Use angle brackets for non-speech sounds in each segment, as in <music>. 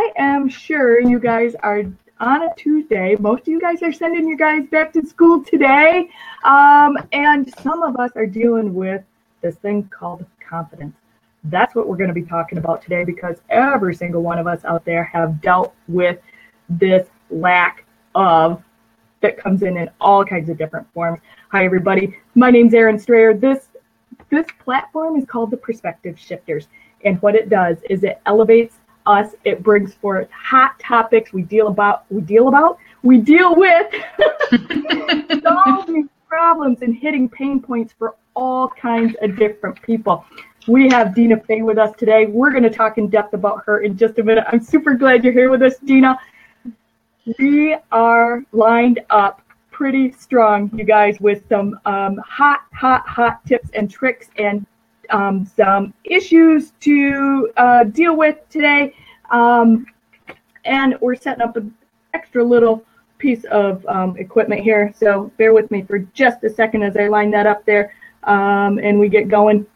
I am sure you guys are on a Tuesday. Most of you guys are sending your guys back to school today. Um, and some of us are dealing with this thing called confidence. That's what we're going to be talking about today because every single one of us out there have dealt with this lack of that comes in in all kinds of different forms. Hi everybody, my name's Erin Strayer. This this platform is called the Perspective Shifters, and what it does is it elevates us. It brings forth hot topics we deal about. We deal about. We deal with <laughs> solving problems and hitting pain points for all kinds of different people. We have Dena Fay with us today. We're going to talk in depth about her in just a minute. I'm super glad you're here with us, Dena. We are lined up pretty strong, you guys, with some um, hot, hot, hot tips and tricks and um, some issues to uh, deal with today. Um, and we're setting up an extra little piece of um, equipment here. So bear with me for just a second as I line that up there um, and we get going.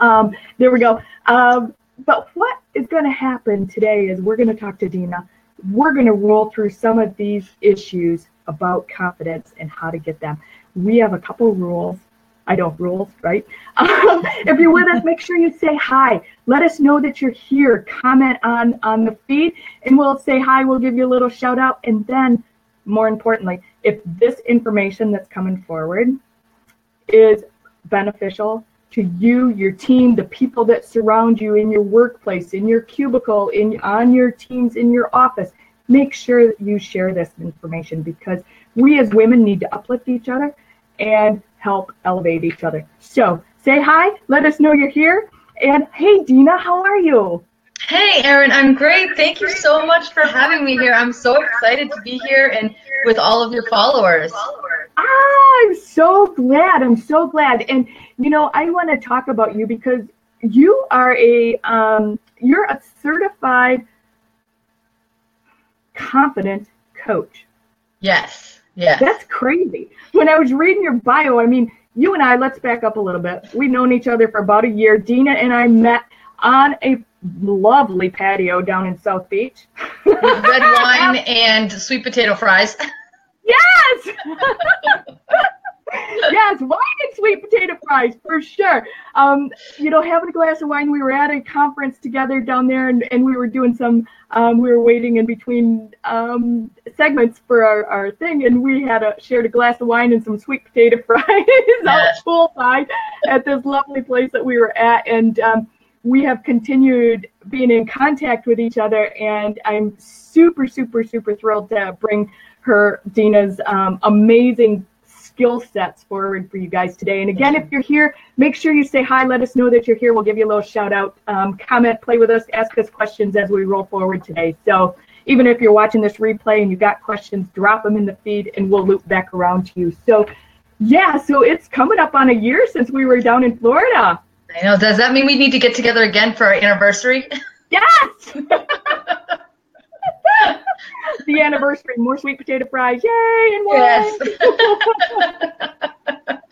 Um, there we go. Um, but what is going to happen today is we're going to talk to Dena. We're going to roll through some of these issues about confidence and how to get them. We have a couple rules I don't rule, right? <laughs> Um, if you're with us, make sure you say hi. Let us know that you're here. Comment on on the feed, and we'll say hi. We'll give you a little shout out, and then, more importantly, if this information that's coming forward is beneficial to you, your team, the people that surround you in your workplace, in your cubicle, in on your teams, in your office, make sure that you share this information because we as women need to uplift each other and help elevate each other. So say hi, let us know you're here. And hey, Dena, how are you? Hey, Erin, I'm great. Thank you so much for having me here. I'm so excited to be here and with all of your followers. Ah, I'm so glad. I'm so glad. And you know, I want to talk about you because you are a um, you're a certified confident coach. Yes. Yeah. That's crazy. When I was reading your bio, I mean, you and I, let's back up a little bit. We've known each other for about a year. Dena and I met on a lovely patio down in South Beach. With red <laughs> wine and sweet potato fries. Yes! <laughs> yes, wine and sweet potato fries for sure. Um, you know, having a glass of wine. We were at a conference together down there, and, and we were doing some. Um, we were waiting in between um, segments for our, our thing, and we had a shared a glass of wine and some sweet potato <laughs> fries out poolside at this lovely place that we were at, and. Um, we have continued being in contact with each other, and I'm super, super, super thrilled to bring her Dena's um, amazing skill sets forward for you guys today. And again, if you're here, make sure you say hi. Let us know that you're here. We'll give you a little shout out, um, comment, play with us, ask us questions as we roll forward today. So even if you're watching this replay and you've got questions, drop them in the feed and we'll loop back around to you. So yeah, so it's coming up on a year since we were down in Florida. I know. Does that mean we need to get together again for our anniversary? Yes. <laughs> <laughs> the anniversary, more sweet potato fries, yay! And yes. <laughs> <laughs>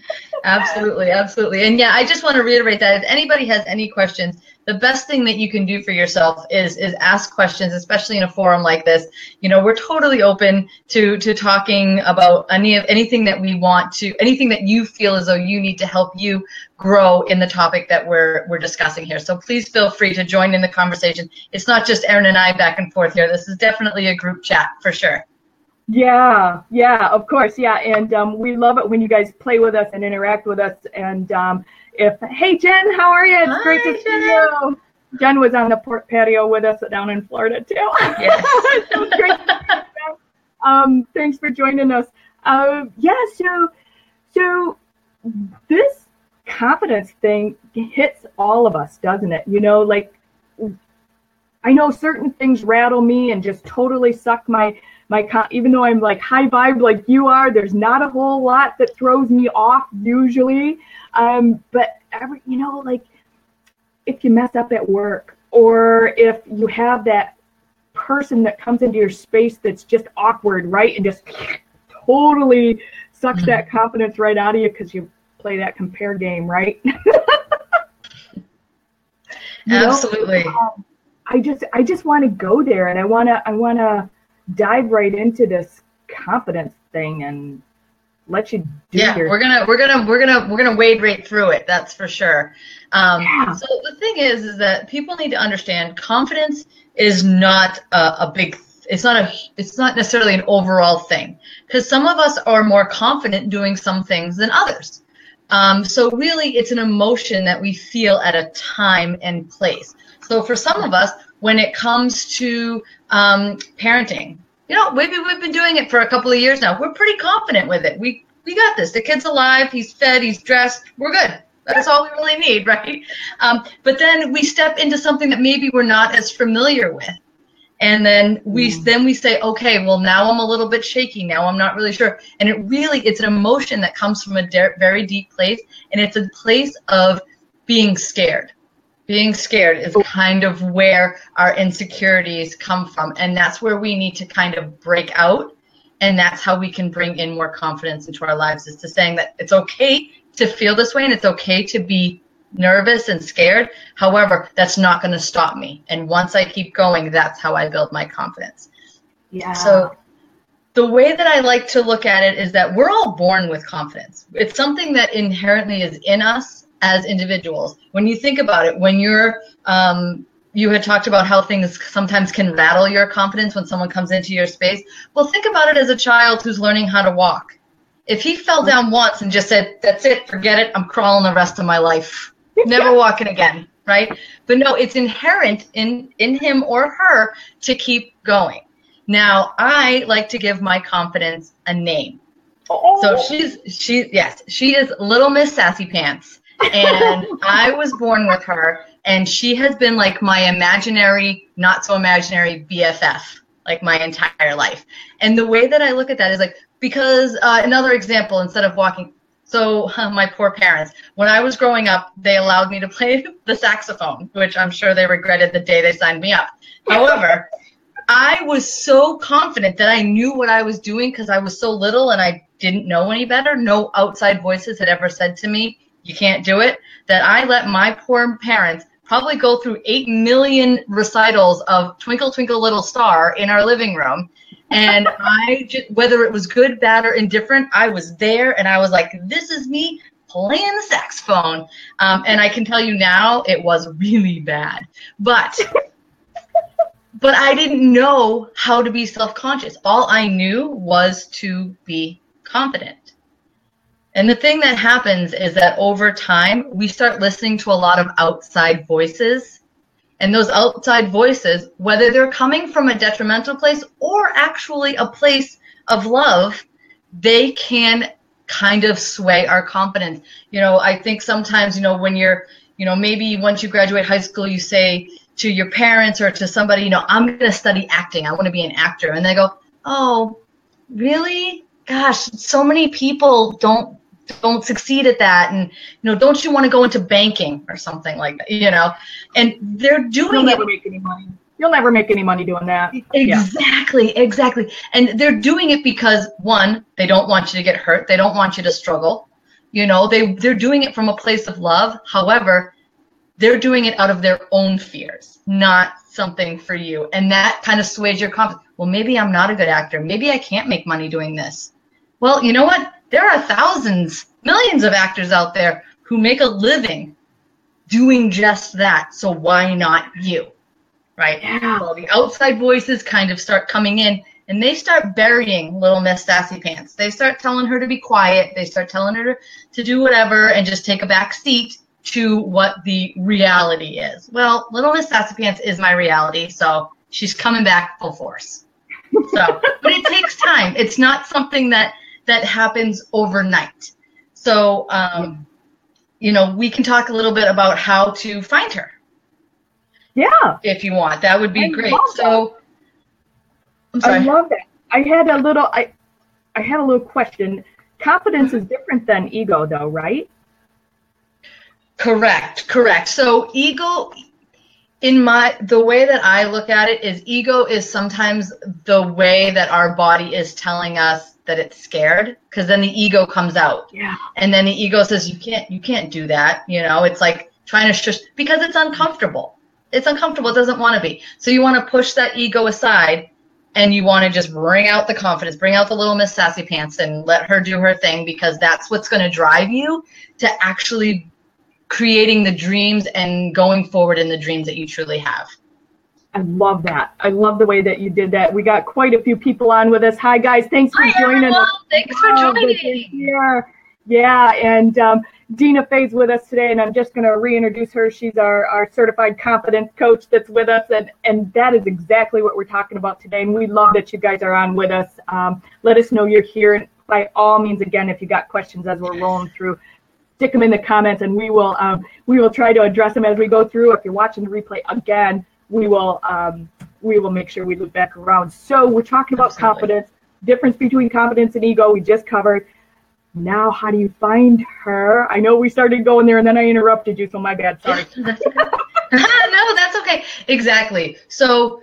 absolutely, absolutely, and yeah, I just want to reiterate that if anybody has any questions, the best thing that you can do for yourself is is ask questions, especially in a forum like this. You know, we're totally open to to talking about any of anything that we want to, anything that you feel as though you need to help you grow in the topic that we're we're discussing here. So please feel free to join in the conversation. It's not just Erin and I back and forth here. This is definitely a group chat for sure. Yeah, yeah, of course, yeah, and um, we love it when you guys play with us and interact with us. And um, if hey Jen, how are you? It's Hi, great to Jen. see you. Jen was on the port patio with us down in Florida too. Yes. <laughs> so great um, thanks for joining us. Uh, yeah, so so this confidence thing hits all of us, doesn't it? You know, like I know certain things rattle me and just totally suck my my con- even though I'm like high vibe like you are, there's not a whole lot that throws me off usually. Um, but every you know, like if you mess up at work or if you have that person that comes into your space that's just awkward, right? And just totally sucks Mm-hmm. that confidence right out of you because you play that compare game, right? <laughs> You know? Absolutely. Um, I just I just want to go there and I want to I want to dive right into this confidence thing and let you do yeah your we're gonna we're gonna we're gonna we're gonna wade right through it that's for sure. Um, Yeah. so the thing is is that people need to understand confidence is not a, a big it's not a it's not necessarily an overall thing because some of us are more confident doing some things than others. Um, so really it's an emotion that we feel at a time and place. So for some of us when it comes to um, parenting you know, maybe we've been doing it for a couple of years now. We're pretty confident with it. We we got this. The kid's alive. He's fed. He's dressed. We're good. That's all we really need, <laughs> right? Um, but then we step into something that maybe we're not as familiar with, and then we Mm. then we say, okay, well now I'm a little bit shaky. Now I'm not really sure. And it really it's an emotion that comes from a de- very deep place, and it's a place of being scared being scared is kind of where our insecurities come from and that's where we need to kind of break out and that's how we can bring in more confidence into our lives is to saying that it's okay to feel this way and it's okay to be nervous and scared however that's not going to stop me and once i keep going that's how i build my confidence yeah. so the way that I like to look at it is that we're all born with confidence. It's something that inherently is in us as individuals. When you think about it, when you're um, you had talked about how things sometimes can rattle your confidence when someone comes into your space. Well, think about it as a child who's learning how to walk. If he fell down once and just said, "That's it, forget it, I'm crawling the rest of my life, never walking again," right? But no, it's inherent in in him or her to keep going. Now, I like to give my confidence a name. oh, So she's she yes, she is Little Miss Sassy Pants. And I was born with her and she has been like my imaginary, not so imaginary BFF like my entire life. And the way that I look at that is like because uh, another example instead of walking so my poor parents when I was growing up they allowed me to play <laughs> the saxophone, which I'm sure they regretted the day they signed me up. However, I was so confident that I knew what I was doing because I was so little and I didn't know any better. No outside voices had ever said to me, you can't do it. That I let my poor parents probably go through 8 million recitals of Twinkle, Twinkle, Little Star in our living room. And <laughs> I, just, whether it was good, bad, or indifferent, I was there and I was like, this is me playing the saxophone. Um, and I can tell you now, it was really bad. But <laughs> but I didn't know how to be self conscious. All I knew was to be confident. And the thing that happens is that over time, we start listening to a lot of outside voices. And those outside voices, whether they're coming from a detrimental place or actually a place of love, they can kind of sway our confidence. You know, I think sometimes, you know, when you're, you know, maybe once you graduate high school, you say, to your parents or to somebody, you know, I'm going to study acting. I want to be an actor. And they go, "Oh, really? Gosh, so many people don't don't succeed at that and you know, don't you want to go into banking or something like that, you know?" And they're doing You'll doing it never make any money. You'll never make any money doing that. Yeah. Exactly, exactly. And they're doing it because one, they don't want you to get hurt. They don't want you to struggle. You know, they they're doing it from a place of love. However, they're doing it out of their own fears, not something for you. And that kind of sways your confidence. Well, maybe I'm not a good actor. Maybe I can't make money doing this. Well, you know what? There are thousands, millions of actors out there who make a living doing just that. So why not you? Right? Yeah. Well, the outside voices kind of start coming in and they start burying little Miss Sassy Pants. They start telling her to be quiet. They start telling her to do whatever and just take a back seat to what the reality is. Well, little Miss Sassy Pants is my reality, so she's coming back full force. So, but it takes time. It's not something that that happens overnight. So, um, you know, we can talk a little bit about how to find her Yeah. if you want. That would be I great. So, I'm I love that. I had a little I I had a little question. Confidence is different than ego though, right? Correct, correct. So ego in my the way that I look at it is ego is sometimes the way that our body is telling us that it's scared because then the ego comes out Yeah. and then the ego says you can't you can't do that, you know, it's like trying to shush because it's uncomfortable. it's uncomfortable. It doesn't want to be. So you want to push that ego aside and you want to just bring out the confidence, bring out the little Miss Sassy Pants and let her do her thing because that's what's going to drive you to actually creating the dreams and going forward in the dreams that you truly have. I love that. I love the way that you did that. We got quite a few people on with us. Hi guys, thanks for Hi, joining everyone. us. Thanks for Oh, joining. to. Yeah, and um, Dena Fay's with us today, and I'm just going to reintroduce her. She's our, our certified confidence coach that's with us, and, and that is exactly what we're talking about today. And we love that you guys are on with us. Um, let us know you're here. And by all means, again, if you got questions as we're rolling through, stick them in the comments, and we will um, we will try to address them as we go through. If you're watching the replay again, we will um, we will make sure we loop back around. So we're talking about Absolutely. confidence, difference between confidence and ego. We just covered. Now, how do you find her? I know we started going there, and then I interrupted you, so my bad. Sorry. <laughs> <laughs> No, that's okay. Exactly. So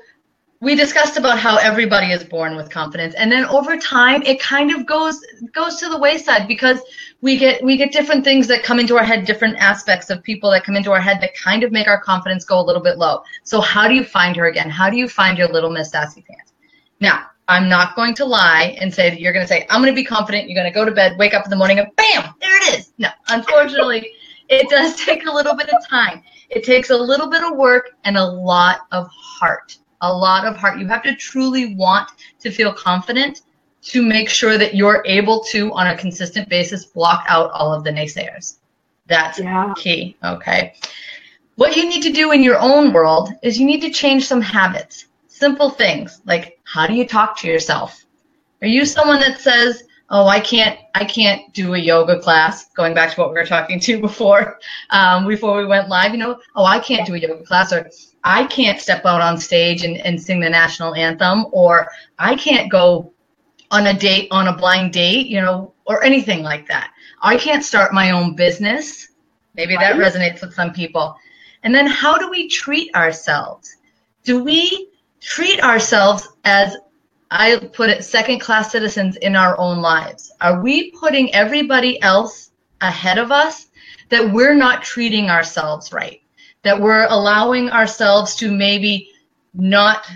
we discussed about how everybody is born with confidence, and then over time, it kind of goes goes to the wayside because we get we get different things that come into our head, different aspects of people that come into our head that kind of make our confidence go a little bit low. So how do you find her again? How do you find your little Miss Sassy Pants? Now, I'm not going to lie and say that you're going to say, I'm going to be confident. You're going to go to bed, wake up in the morning, and bam, there it is. No, unfortunately, <laughs> it does take a little bit of time. It takes a little bit of work and a lot of heart. A lot of heart. You have to truly want to feel confident to make sure that you're able to, on a consistent basis, block out all of the naysayers. That's Yeah. key. Okay. What you need to do in your own world is you need to change some habits. Simple things like how do you talk to yourself? Are you someone that says, "Oh, I can't, I can't do a yoga class"? Going back to what we were talking to <laughs> before, um, before we went live, you know, "Oh, I can't do a yoga class," or "I can't step out on stage and, and sing the national anthem," or "I can't go on a date on a blind date," you know, or anything like that. I can't start my own business. Maybe that resonates with some people. And then how do we treat ourselves? Do we treat ourselves as I put it second class citizens in our own lives? Are we putting everybody else ahead of us that we're not treating ourselves right? That we're allowing ourselves to maybe not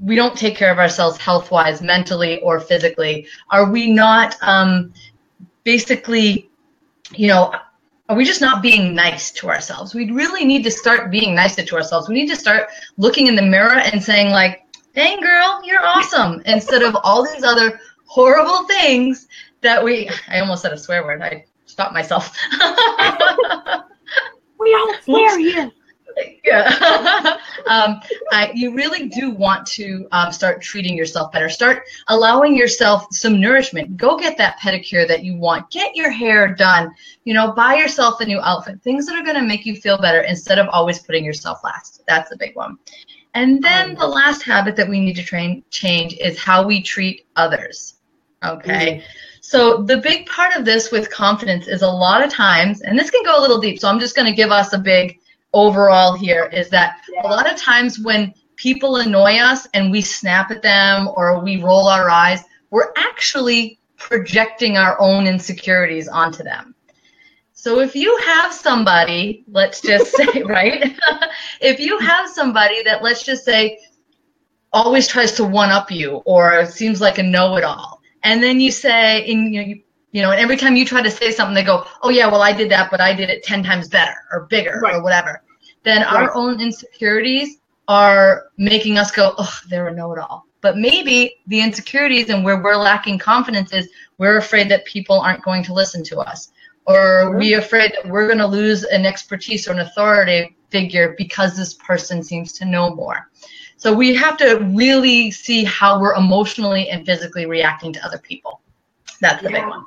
we don't take care of ourselves health wise, mentally or physically? Are we not um, basically, you know, are we just not being nice to ourselves? We really need to start being nicer to ourselves. We need to start looking in the mirror and saying, like, dang girl, you're awesome, <laughs> instead of all these other horrible things that we, I almost said a swear word. I stopped myself. <laughs> We don't swear here. <laughs> yeah. <laughs> um, I, you really do want to um, start treating yourself better. Start allowing yourself some nourishment. Go get that pedicure that you want. Get your hair done. You know, buy yourself a new outfit. Things that are going to make you feel better instead of always putting yourself last. That's the big one. And then the last habit that we need to train change is how we treat others. Okay. So the big part of this with confidence is a lot of times, and this can go a little deep. So I'm just going to give us a big overall here is that a lot of times when people annoy us and we snap at them or we roll our eyes, we're actually projecting our own insecurities onto them. So if you have somebody, let's just <laughs> say, right? <laughs> if you have somebody that let's just say always tries to one up you or seems like a know-it-all, and then you say, in you know, you, you know, and every time you try to say something, they go, "Oh yeah, well I did that, but I did it ten times better or bigger Right. or whatever." Then Right. our own insecurities are making us go, "Oh, they're a know-it-all." But maybe the insecurities and where we're lacking confidence is we're afraid that people aren't going to listen to us, or we're afraid that we're going to lose an expertise or an authority figure because this person seems to know more. So we have to really see how we're emotionally and physically reacting to other people. That's the big one.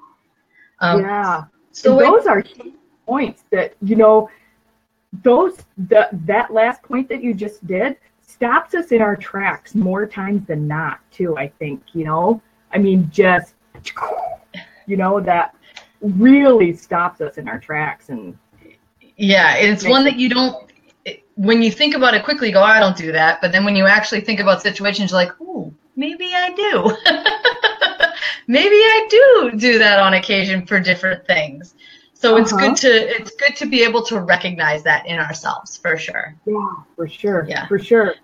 Um, yeah. So it- those are key points that you know those the, that last point that you just did stops us in our tracks more times than not too i think you know i mean just you know that really stops us in our tracks and yeah, it's one that you don't. it- When you think about it quickly, you go, "I don't do that." But then when you actually think about situations, you're like, "Ooh, maybe I do." <laughs> maybe I do do that on occasion for different things. So it's uh-huh. good to it's good to be able to recognize that in ourselves for sure. Yeah, for sure. Yeah, for sure.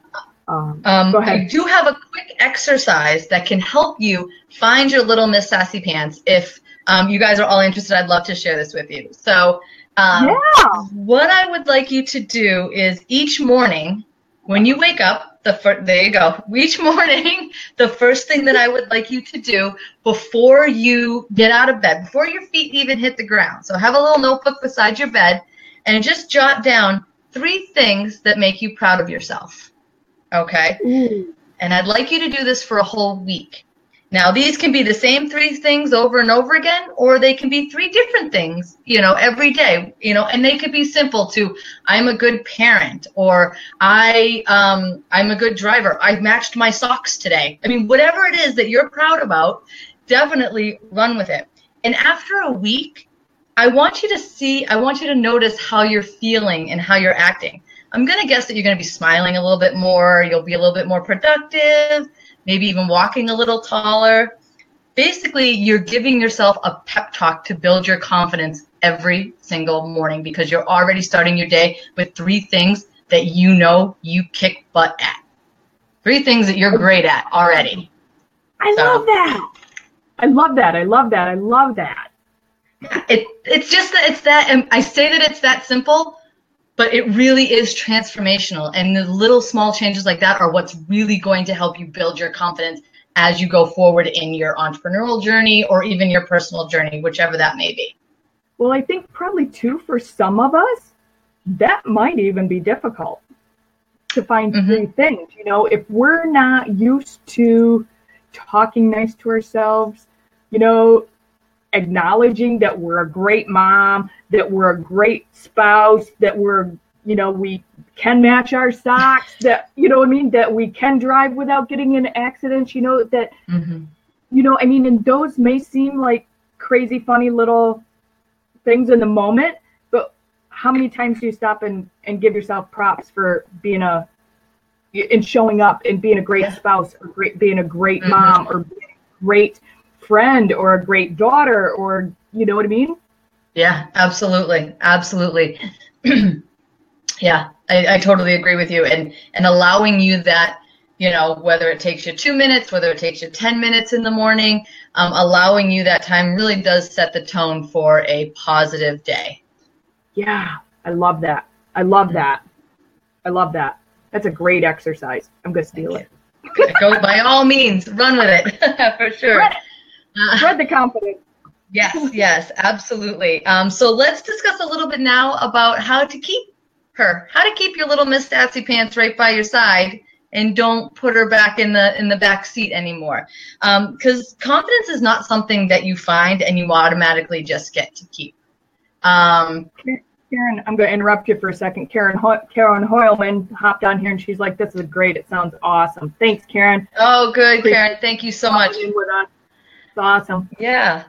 Um, um, go ahead. I do have a quick exercise that can help you find your little Miss Sassy Pants. If um, you guys are all interested, I'd love to share this with you. So, um, yeah. what I would like you to do is each morning when you wake up, the fir- there you go. Each morning, the first thing that I would like you to do before you get out of bed, before your feet even hit the ground. So have a little notebook beside your bed and just jot down three things that make you proud of yourself. Okay? Mm. And I'd like you to do this for a whole week. Now, these can be the same three things over and over again, or they can be three different things, you know, every day, you know, and they could be simple to I'm a good parent, or I, um, I'm a good driver. I matched my socks today. I mean, whatever it is that you're proud about, definitely run with it. And after a week, I want you to see, I want you to notice how you're feeling and how you're acting. I'm going to guess that you're going to be smiling a little bit more. You'll be a little bit more productive maybe even walking a little taller. Basically, you're giving yourself a pep talk to build your confidence every single morning because you're already starting your day with three things that you know you kick butt at. Three things that you're great at already. I so, love that. I love that. I love that. I love that. It it's just that it's that and I say that it's that simple but it really is transformational. And the little small changes like that are what's really going to help you build your confidence as you go forward in your entrepreneurial journey or even your personal journey, whichever that may be. Well, I think probably too for some of us, that might even be difficult to find mm-hmm. three things. You know, if we're not used to talking nice to ourselves, you know, acknowledging that we're a great mom, that we're a great spouse, that we're, you know, we can match our socks, that, you know I mean, that we can drive without getting in accidents, you know, that, mm-hmm. you know, I mean, and those may seem like crazy, funny little things in the moment, but how many times do you stop and, and give yourself props for being a, and showing up and being a great spouse or great, being a great mm-hmm. mom or being great friend or a great daughter or you know what I mean? Yeah, absolutely. Absolutely. <clears throat> yeah, I, I totally agree with you. And and allowing you that, you know, whether it takes you two minutes, whether it takes you 10 minutes in the morning, um, allowing you that time really does set the tone for a positive day. Yeah, I love that. I love that. I love that. That's a great exercise. I'm going to steal it. Go by all means, run with it <laughs> for sure. Spread the confidence. Yes, yes, absolutely. Um, so let's discuss a little bit now about how to keep her, how to keep your little Miss Sassy Pants right by your side, and don't put her back in the in the back seat anymore. Because um, confidence is not something that you find and you automatically just get to keep. Um, Karen, I'm going to interrupt you for a second. Karen Ho- Karen Hoyleman hopped on here and she's like, "This is great. It sounds awesome. Thanks, Karen." Oh, good, Karen. Thank you so much. Awesome. Yeah.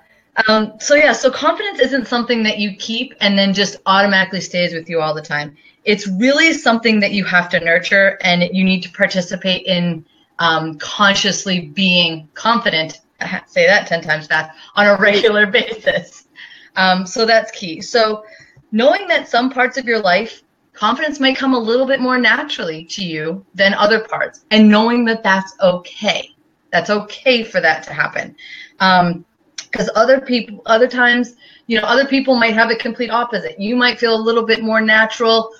Um, so yeah, so confidence isn't something that you keep and then just automatically stays with you all the time. It's really something that you have to nurture and you need to participate in um, consciously being confident. <laughs> say that 10 times fast on a <laughs> regular basis. Um, so that's key. So knowing that some parts of your life, confidence might come a little bit more naturally to you than other parts, and knowing that that's okay. That's okay for that to happen. Um, because other people, other times, you know, other people might have a complete opposite. You might feel a little bit more natural,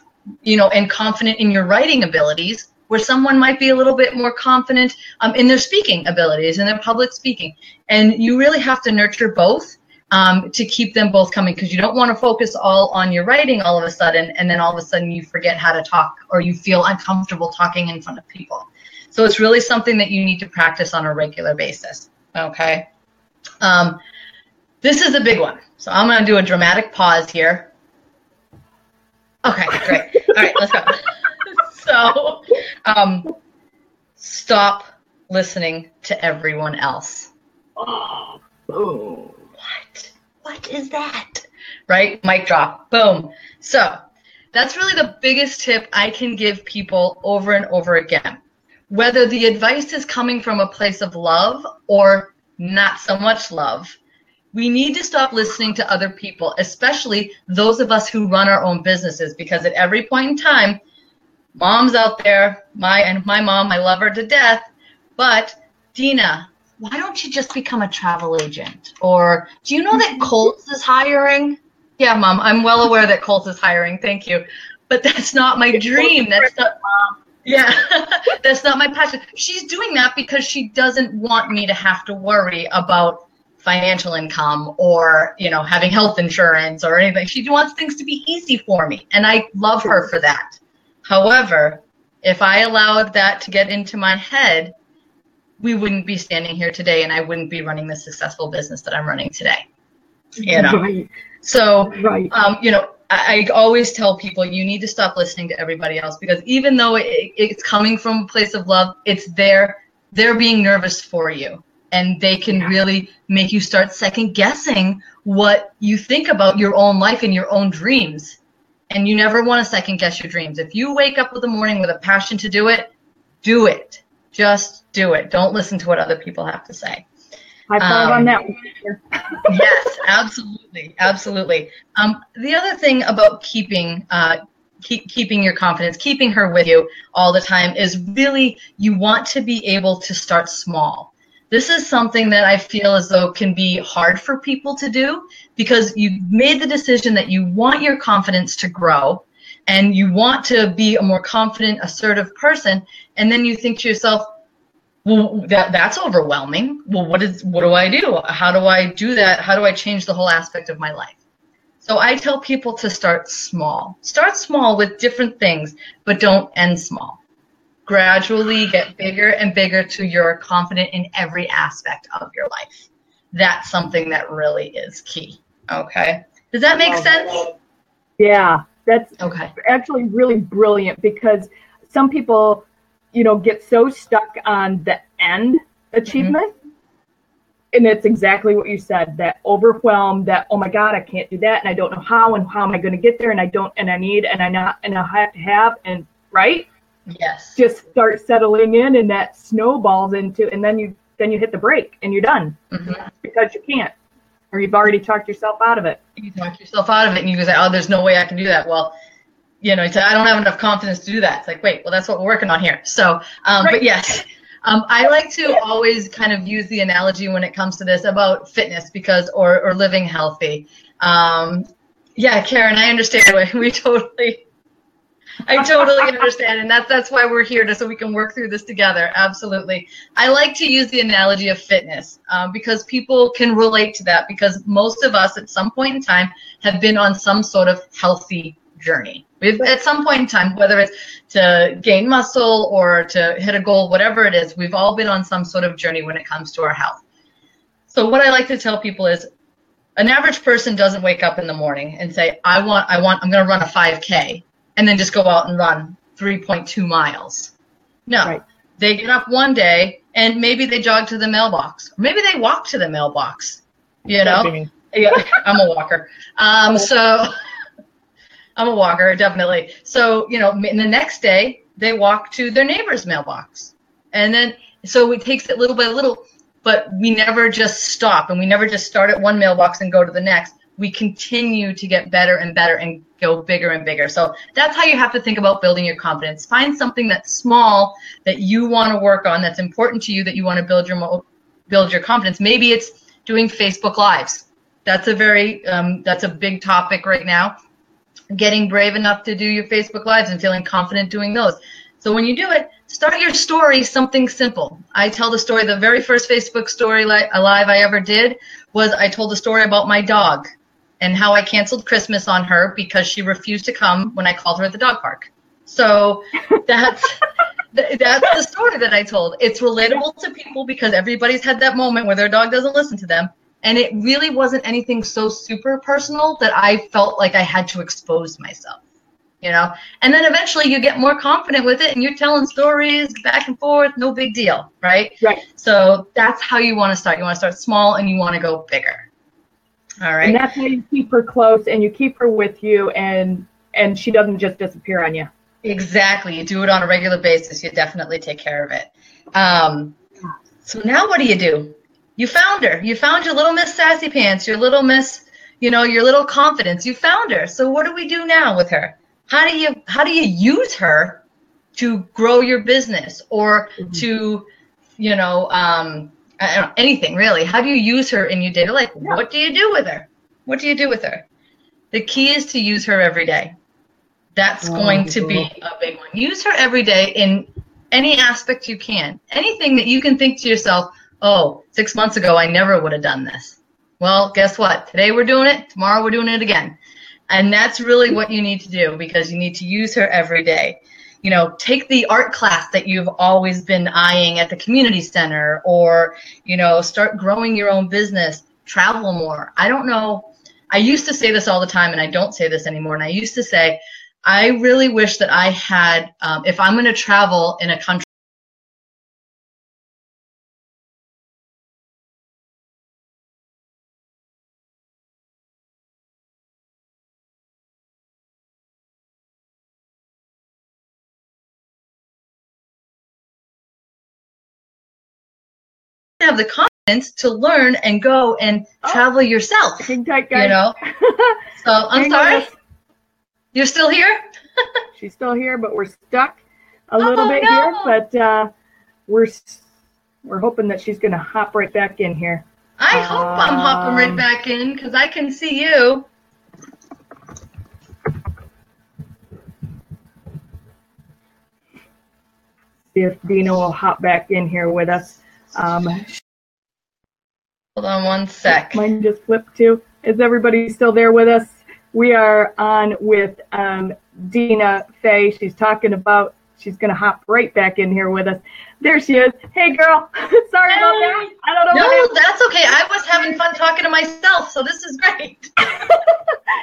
you know, and confident in your writing abilities, where someone might be a little bit more confident um, in their speaking abilities and their public speaking. And you really have to nurture both um, to keep them both coming because you don't want to focus all on your writing all of a sudden and then all of a sudden you forget how to talk or you feel uncomfortable talking in front of people. So it's really something that you need to practice on a regular basis. Okay. Um, this is a big one. So I'm going to do a dramatic pause here. Okay, great. All right, let's go. <laughs> so, um, stop listening to everyone else. Oh, boom. What? What is that? Right? Mic drop. Boom. So, that's really the biggest tip I can give people over and over again. Whether the advice is coming from a place of love or not so much love, we need to stop listening to other people, especially those of us who run our own businesses, because at every point in time, moms out there, my and my mom, I love her to death, but Dena, why don't you just become a travel agent? Or do you know that Colts is hiring? Yeah, mom, I'm well aware that Colts is hiring. Thank you. But that's not my dream. That's not yeah, <laughs> that's not my passion. She's doing that because she doesn't want me to have to worry about financial income or, you know, having health insurance or anything. She wants things to be easy for me. And I love her for that. However, if I allowed that to get into my head, we wouldn't be standing here today and I wouldn't be running the successful business that I'm running today. You know? Right. So, right. Um, you know, I, I, always tell people you need to stop listening to everybody else because even though it, it's coming from a place of love, it's there. They're being nervous for you and they can really make you start second guessing what you think about your own life and your own dreams. And you never want to second guess your dreams. If you wake up with the morning with a passion to do it, do it. Just do it. Don't listen to what other people have to say. High five um, on that <laughs> yes, absolutely, absolutely. Um, the other thing about keeping uh, keep, keeping your confidence, keeping her with you all the time is really you want to be able to start small. This is something that I feel as though can be hard for people to do because you've made the decision that you want your confidence to grow and you want to be a more confident, assertive person, and then you think to yourself, well, that that's overwhelming. Well, what is what do I do? How do I do that? How do I change the whole aspect of my life? So I tell people to start small. Start small with different things, but don't end small. Gradually get bigger and bigger till you're confident in every aspect of your life. That's something that really is key. Okay. Does that make sense? Yeah, that's okay. actually really brilliant because some people, you know, get so stuck on the end achievement. Mm-hmm. And it's exactly what you said that overwhelm, that, oh my God, I can't do that. And I don't know how, and how am I going to get there? And I don't, and I need, and I not, and I have to have, and right? Yes. Just start settling in, and that snowballs into, and then you, then you hit the brake and you're done mm-hmm. because you can't or you've already talked yourself out of it. You talk yourself out of it, and you go, "Oh, there's no way I can do that." Well, you know, I don't have enough confidence to do that. It's like, wait, well, that's what we're working on here. So, um, right. but yes, um, I like to always kind of use the analogy when it comes to this about fitness because, or or living healthy. Um, yeah, Karen, I understand. <laughs> We totally I totally understand, and that's that's why we're here to so we can work through this together. Absolutely. I like to use the analogy of fitness um, because people can relate to that because most of us at some point in time have been on some sort of healthy journey. We've at some point in time, whether it's to gain muscle or to hit a goal, whatever it is, we've all been on some sort of journey when it comes to our health. So what I like to tell people is an average person doesn't wake up in the morning and say, I want, I want, I'm going to run a 5K and then just go out and run 3.2 miles. No, right. they get up one day and maybe they jog to the mailbox. Maybe they walk to the mailbox. You know, yeah, I'm a walker. Um, <laughs> so I'm a walker, definitely. So you know, the next day they walk to their neighbor's mailbox, and then so it takes it little by little. But we never just stop, and we never just start at one mailbox and go to the next. We continue to get better and better and go bigger and bigger. So that's how you have to think about building your confidence. Find something that's small that you want to work on, that's important to you, that you want to build your build your confidence. Maybe it's doing Facebook Lives. That's a very um, that's a big topic right now. Getting brave enough to do your Facebook Lives and feeling confident doing those. So when you do it, start your story something simple. I tell the story. The very first Facebook story li- live I ever did was I told a story about my dog and how I canceled Christmas on her because she refused to come when I called her at the dog park. So that's <laughs> that's the story that I told. It's relatable to people because everybody's had that moment where their dog doesn't listen to them. And it really wasn't anything so super personal that I felt like I had to expose myself, you know? And then eventually you get more confident with it and you're telling stories back and forth, no big deal, right? Right. So that's how you want to start. You want to start small and you want to go bigger. All right. And that's how you keep her close and you keep her with you and and she doesn't just disappear on you. Exactly. You do it on a regular basis. You definitely take care of it. Um, so now what do you do? You found her. You found your little Miss Sassy Pants, your little Miss, you know, your little confidence. You found her. So what do we do now with her? How do you how do you use her to grow your business or mm-hmm. to, you know, um, know, anything really? How do you use her in your daily life? Yeah. What do you do with her? What do you do with her? The key is to use her every day. That's oh, going to be a big one. Use her every day in any aspect you can. Anything that you can think to yourself, oh, six months ago, I never would have done this. Well, guess what? Today we're doing it. Tomorrow we're doing it again. And that's really what you need to do because you need to use her every day. You know, take the art class that you've always been eyeing at the community center or, you know, start growing your own business, travel more. I don't know. I used to say this all the time and I don't say this anymore. And I used to say, I really wish that I had, um, if I'm going to travel in a country, have the confidence to learn and go and oh, travel yourself. <laughs> You know. <laughs> so I'm sorry. You're still here? <laughs> She's still here, but we're stuck a oh, little bit no. here. But uh, we're we're hoping that she's going to hop right back in here. I um, hope I'm hopping right um, back in because I can see you. See if Dena will hop back in here with us. Um, Hold on one sec. Mine just flipped too. Is everybody still there with us? We are on with um, Dena Fay. She's talking about, she's going to hop right back in here with us. There she is. Hey, girl. <laughs> Sorry hey. about that. I don't know. No, that's okay. I was having fun talking to myself, so this is great. <laughs>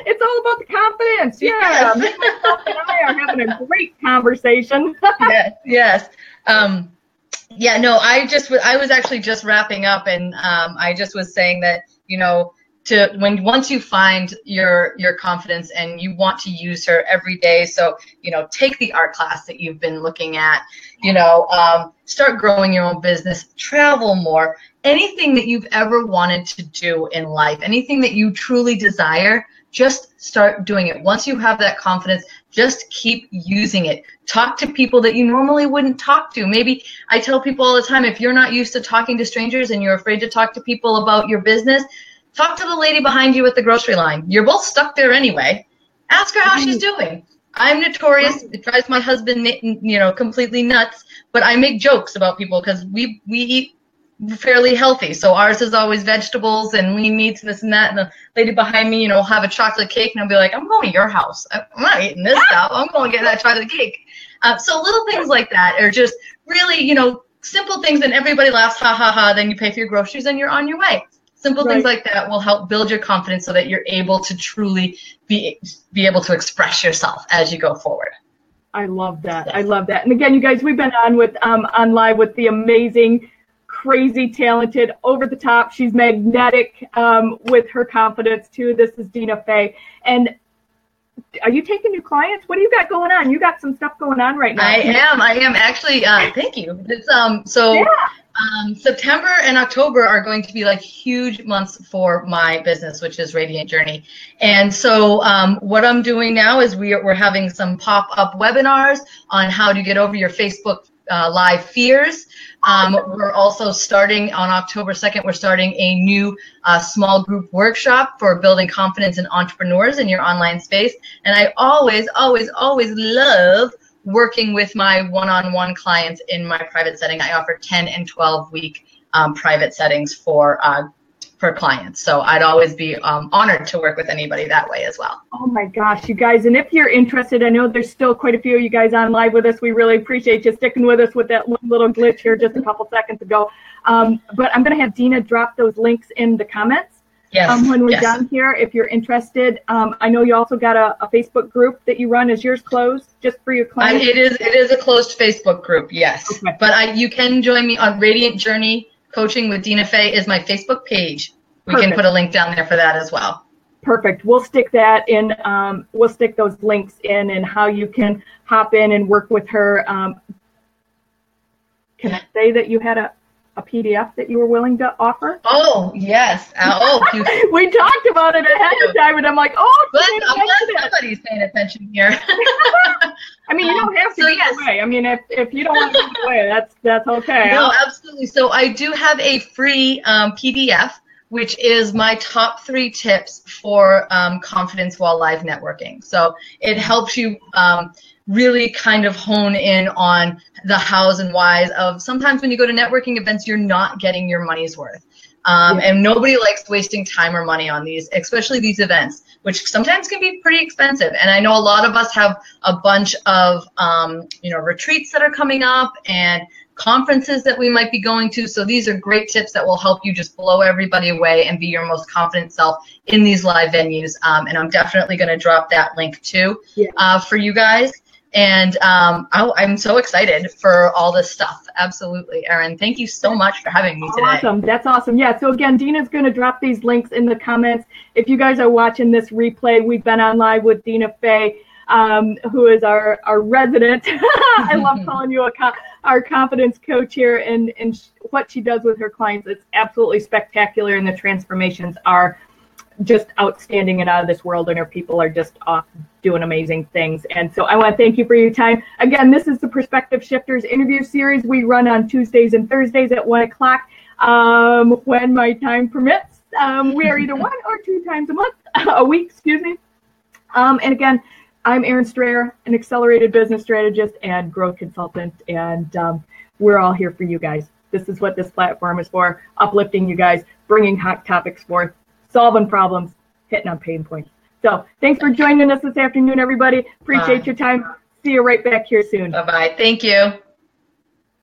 it's all about the confidence. Yeah. Yes. and I are having a great conversation. <laughs> yes, yes. Um, yeah, no, I just I was actually just wrapping up, and um, I just was saying that you know to when once you find your your confidence and you want to use her every day so you know take the art class that you've been looking at you know um, start growing your own business travel more. Anything that you've ever wanted to do in life anything that you truly desire just start doing it. Once you have that confidence just keep using it talk to people that you normally wouldn't talk to maybe i tell people all the time if you're not used to talking to strangers and you're afraid to talk to people about your business Talk to the lady behind you at the grocery line. You're both stuck there anyway. Ask her how she's doing. I'm notorious. It drives my husband, you know, completely nuts. But I make jokes about people because we we eat fairly healthy. So ours is always vegetables and lean meats and this and that. And the lady behind me, you know, will have a chocolate cake and I'll be like, I'm going to your house. I'm not eating this <laughs> stuff. I'm going to get that chocolate cake. Uh, so little things like that are just really, you know, simple things and everybody laughs, ha ha ha. Then you pay for your groceries and you're on your way. Simple right. things like that will help build your confidence so that you're able to truly be be able to express yourself as you go forward. I love that. I love that. And again, you guys, we've been on with um, on live with the amazing, crazy, talented, over the top. She's magnetic um, with her confidence too. This is Dena Fay. And are you taking new clients? What do you got going on? You got some stuff going on right now. I am. I am actually. Uh, thank you. It's um. So yeah. Um, September and October are going to be like huge months for my business, which is Radiant Journey. And so, um, what I'm doing now is we are, we're having some pop up webinars on how to get over your Facebook uh, live fears. Um, we're also starting on October 2nd, we're starting a new uh, small group workshop for building confidence in entrepreneurs in your online space. And I always, always, always love working with my one-on-one clients in my private setting. I offer 10 and 12 week um, private settings for uh, for clients. So I'd always be um, honored to work with anybody that way as well. Oh my gosh, you guys! And if you're interested, I know there's still quite a few of you guys on live with us. We really appreciate you sticking with us with that little glitch here just a couple seconds ago. Um, but I'm going to have Dena drop those links in the comments Yes. Um, when we're yes. done here, if you're interested, um, I know you also got a, a, Facebook group that you run. Is yours closed just for your clients? it is. It is a closed Facebook group. Yes. Okay. But I, you can join me on Radiant Journey Coaching with Dena Fay is my Facebook page. We Perfect. can put a link down there for that as well. Perfect. We'll stick that in. Um, we'll stick those links in and how you can hop in and work with her. Um, can I say that you had a a PDF that you were willing to offer? Oh yes. Uh, oh, <laughs> we talked about it ahead of time, and I'm like, oh, but I'm glad somebody's paying attention here. <laughs> I mean, you don't have to um, so give yes. away. I mean, if, if you don't want to give away, that's that's okay. No, absolutely. So I do have a free um, PDF, which is my top three tips for um, confidence while live networking. So it helps you um, really kind of hone in on the hows and whys of sometimes when you go to networking events, you're not getting your money's worth. Um. And nobody likes wasting time or money on these, especially these events, which sometimes can be pretty expensive. And I know a lot of us have a bunch of, um, you know, retreats that are coming up and conferences that we might be going to. So these are great tips that will help you just blow everybody away and be your most confident self in these live venues. Um, and I'm definitely going to drop that link too uh, for you guys. And um, I, am so excited for all this stuff. Absolutely, Erin. Thank you so much for having me today. Awesome. That's awesome. Yeah. So again, Dena's going to drop these links in the comments. If you guys are watching this replay, we've been on live with Dena Fay. um, who is our our resident. <laughs> I love calling you a co- our confidence coach here, and and sh- what she does with her clients It's absolutely spectacular, and the transformations are just outstanding and out of this world, and our people are just off doing amazing things. And so I want to thank you for your time. Again, this is the Perspective Shifters interview series we run on Tuesdays and Thursdays at one o'clock um, when my time permits. Um, we are either one or two times a month, <laughs> a week, excuse me. Um, and again, I'm Erin Strayer, an accelerated business strategist and growth consultant, and um, we're all here for you guys. This is what this platform is for, uplifting you guys, bringing hot topics forth solving problems, hitting on pain points. So thanks for joining us this afternoon, everybody. Appreciate Bye. your time. See you right back here soon. Bye bye. Thank you.